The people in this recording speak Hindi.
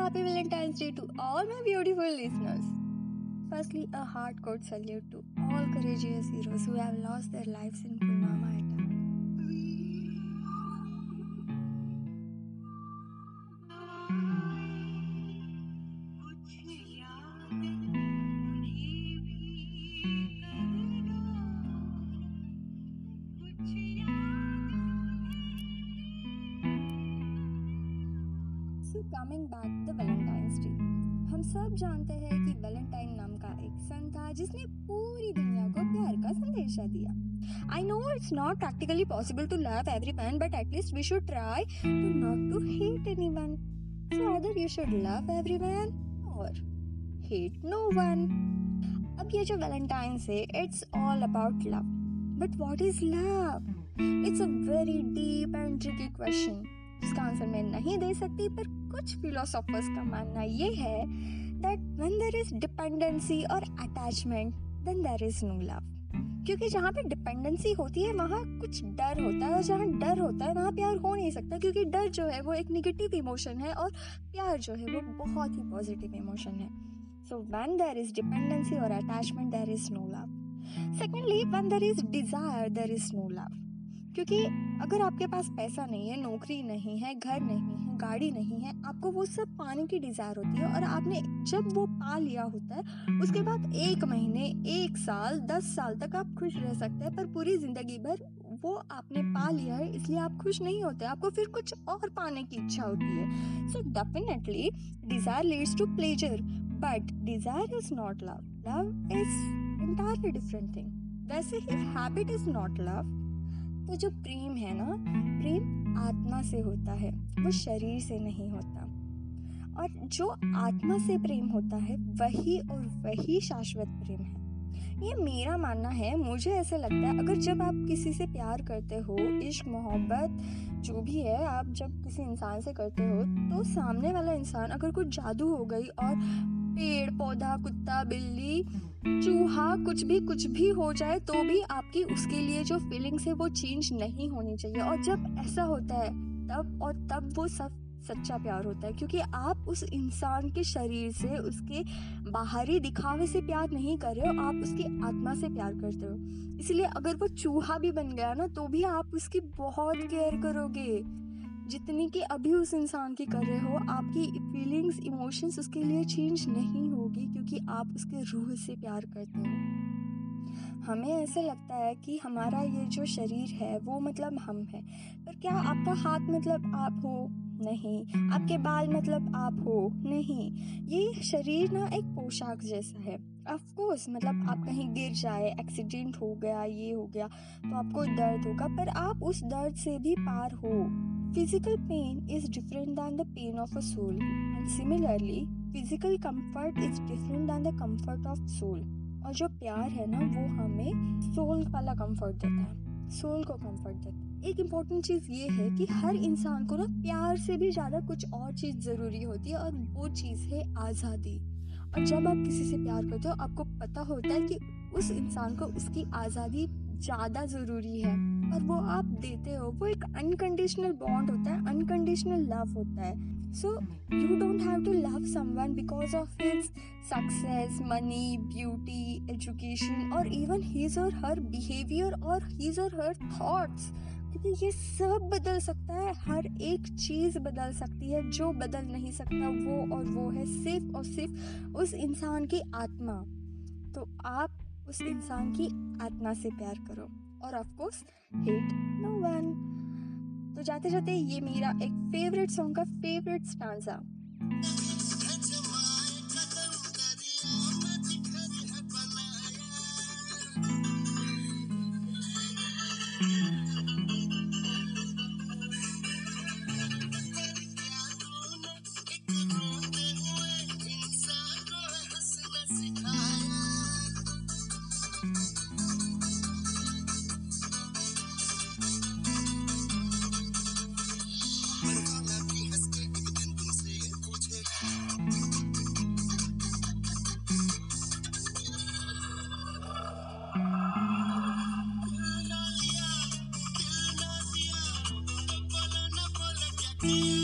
happy Valentine's Day to all my beautiful listeners. Firstly, a heart-court salute to all courageous heroes who have lost their lives in Pulwama So coming back to Valentine's Day. हम सब जानते हैं कि वैलेंटाइन नाम का एक सन था जिसने पूरी दुनिया को प्यार का संदेशा दिया। I know it's not practically possible to love everyone but at least we should try to not to hate anyone so other you should love everyone और हेट नो वन अब ये जो वैलेंटाइंस है it's all about love but what is love it's a very deep and tricky question जिसका आंसर मैं नहीं दे सकती, पर कुछ फिलोसोफर्स का मानना ये है that one there is dependency और attachment then there is no love क्योंकि जहाँ पे डिपेंडेंसी होती है, वहाँ कुछ डर होता है और जहाँ डर होता है, वहाँ प्यार हो नहीं सकता क्योंकि डर जो है वो एक निगेटिव इमोशन है और प्यार जो है वो बहुत ही पॉजिटिव इमोशन है. So when there is dependency और attachment there is no love secondly when there is desire there is no love क्योंकि अगर आपके पास पैसा नहीं है, नौकरी नहीं है, घर नहीं है, गाड़ी नहीं है, आपको वो सब पाने की डिज़ायर होती है और आपने जब वो पा लिया होता है, उसके बाद एक महीने, एक साल, दस साल तक आप खुश रह सकते हैं, पर पूरी ज़िंदगी भर वो आपने पा लिया है, इसलिए आप खुश नहीं होते। आपको फिर कुछ और पाने की इच्छा होती है। So definitely desire leads to pleasure but desire is not love love is entirely different thing वैसे ही हैबिट इज़ नॉट लव तो जो प्रेम है ना, प्रेम आत्मा से होता है, वो शरीर से नहीं होता। और जो आत्मा से प्रेम होता है, वही और वही शाश्वत प्रेम है। ये मेरा मानना है, मुझे ऐसे लगता है, अगर जब आप किसी से प्यार करते हो, इश्क, मोहब्बत, जो भी है, आप जब किसी इंसान से करते हो तो सामने वाला इंसान अगर कुछ जादू हो गई और पेड़, पौधा, कुत्ता, बिल्ली, चूहा, कुछ भी कुछ भी हो जाए तो भी आपकी उसके लिए जो फीलिंग्स है वो चेंज नहीं होनी चाहिए। और जब ऐसा होता है, तब और तब वो सब सच्चा प्यार होता है, क्योंकि आप उस इंसान के शरीर से, उसके बाहरी दिखावे से प्यार नहीं कर रहे हो, आप उसकी आत्मा से प्यार करते हो। इसलिए अगर वो चूहा भी बन गया ना तो भी आप उसकी बहुत केयर करोगे। जितनी कि अभी उस इंसान की कर रहे हो, आपकी फीलिंग्स इमोशंस उसके लिए चेंज नहीं होगी क्योंकि आप उसके रूह से प्यार करते हो। हमें ऐसे लगता है कि हमारा ये जो शरीर है, वो मतलब हम है। पर क्या आपका हाथ मतलब आप हो? नहीं। आपके बाल मतलब आप हो? नहीं। ये शरीर ना एक पोशाक जैसा है। ऑफ़ कोर्स मतलब आप कहीं गिर जाए एक्सीडेंट हो गया, ये हो गया तो आपको दर्द होगा, पर आप उस दर्द से भी पार हो। Physical pain is different than the pain of a soul, and similarly, physical comfort is different than the comfort of soul. और जो प्यार है ना वो हमें सोल वाला कंफर्ट देता है सोल को कंफर्ट देता है एक इंपॉर्टेंट चीज़ ये है कि हर इंसान को ना प्यार से भी ज़्यादा कुछ और चीज़ ज़रूरी होती है और वो चीज़ है आज़ादी और जब आप किसी से प्यार करते हो आपको पता होता है कि उस इंसान को उसकी आज़ादी ज़्यादा ज़रूरी है। और वो आप देते हो, वो एक अनकंडीशनल बॉन्ड होता है अनकंडीशनल लव होता है। So you don't have to love someone because of his success money beauty education और इवन हीज और हर बिहेवियर और हीज और हर थॉट्स क्योंकि ये सब बदल सकता है, हर एक चीज़ बदल सकती है, जो बदल नहीं सकता, वो और वो है सिर्फ़ और सिर्फ़ उस इंसान की आत्मा। तो आप उस इंसान की आत्मा से प्यार करो। और of course hate no one तो जाते जाते ये मेरा एक फेवरेट सॉन्ग का फेवरेट स्टांजा Thank you.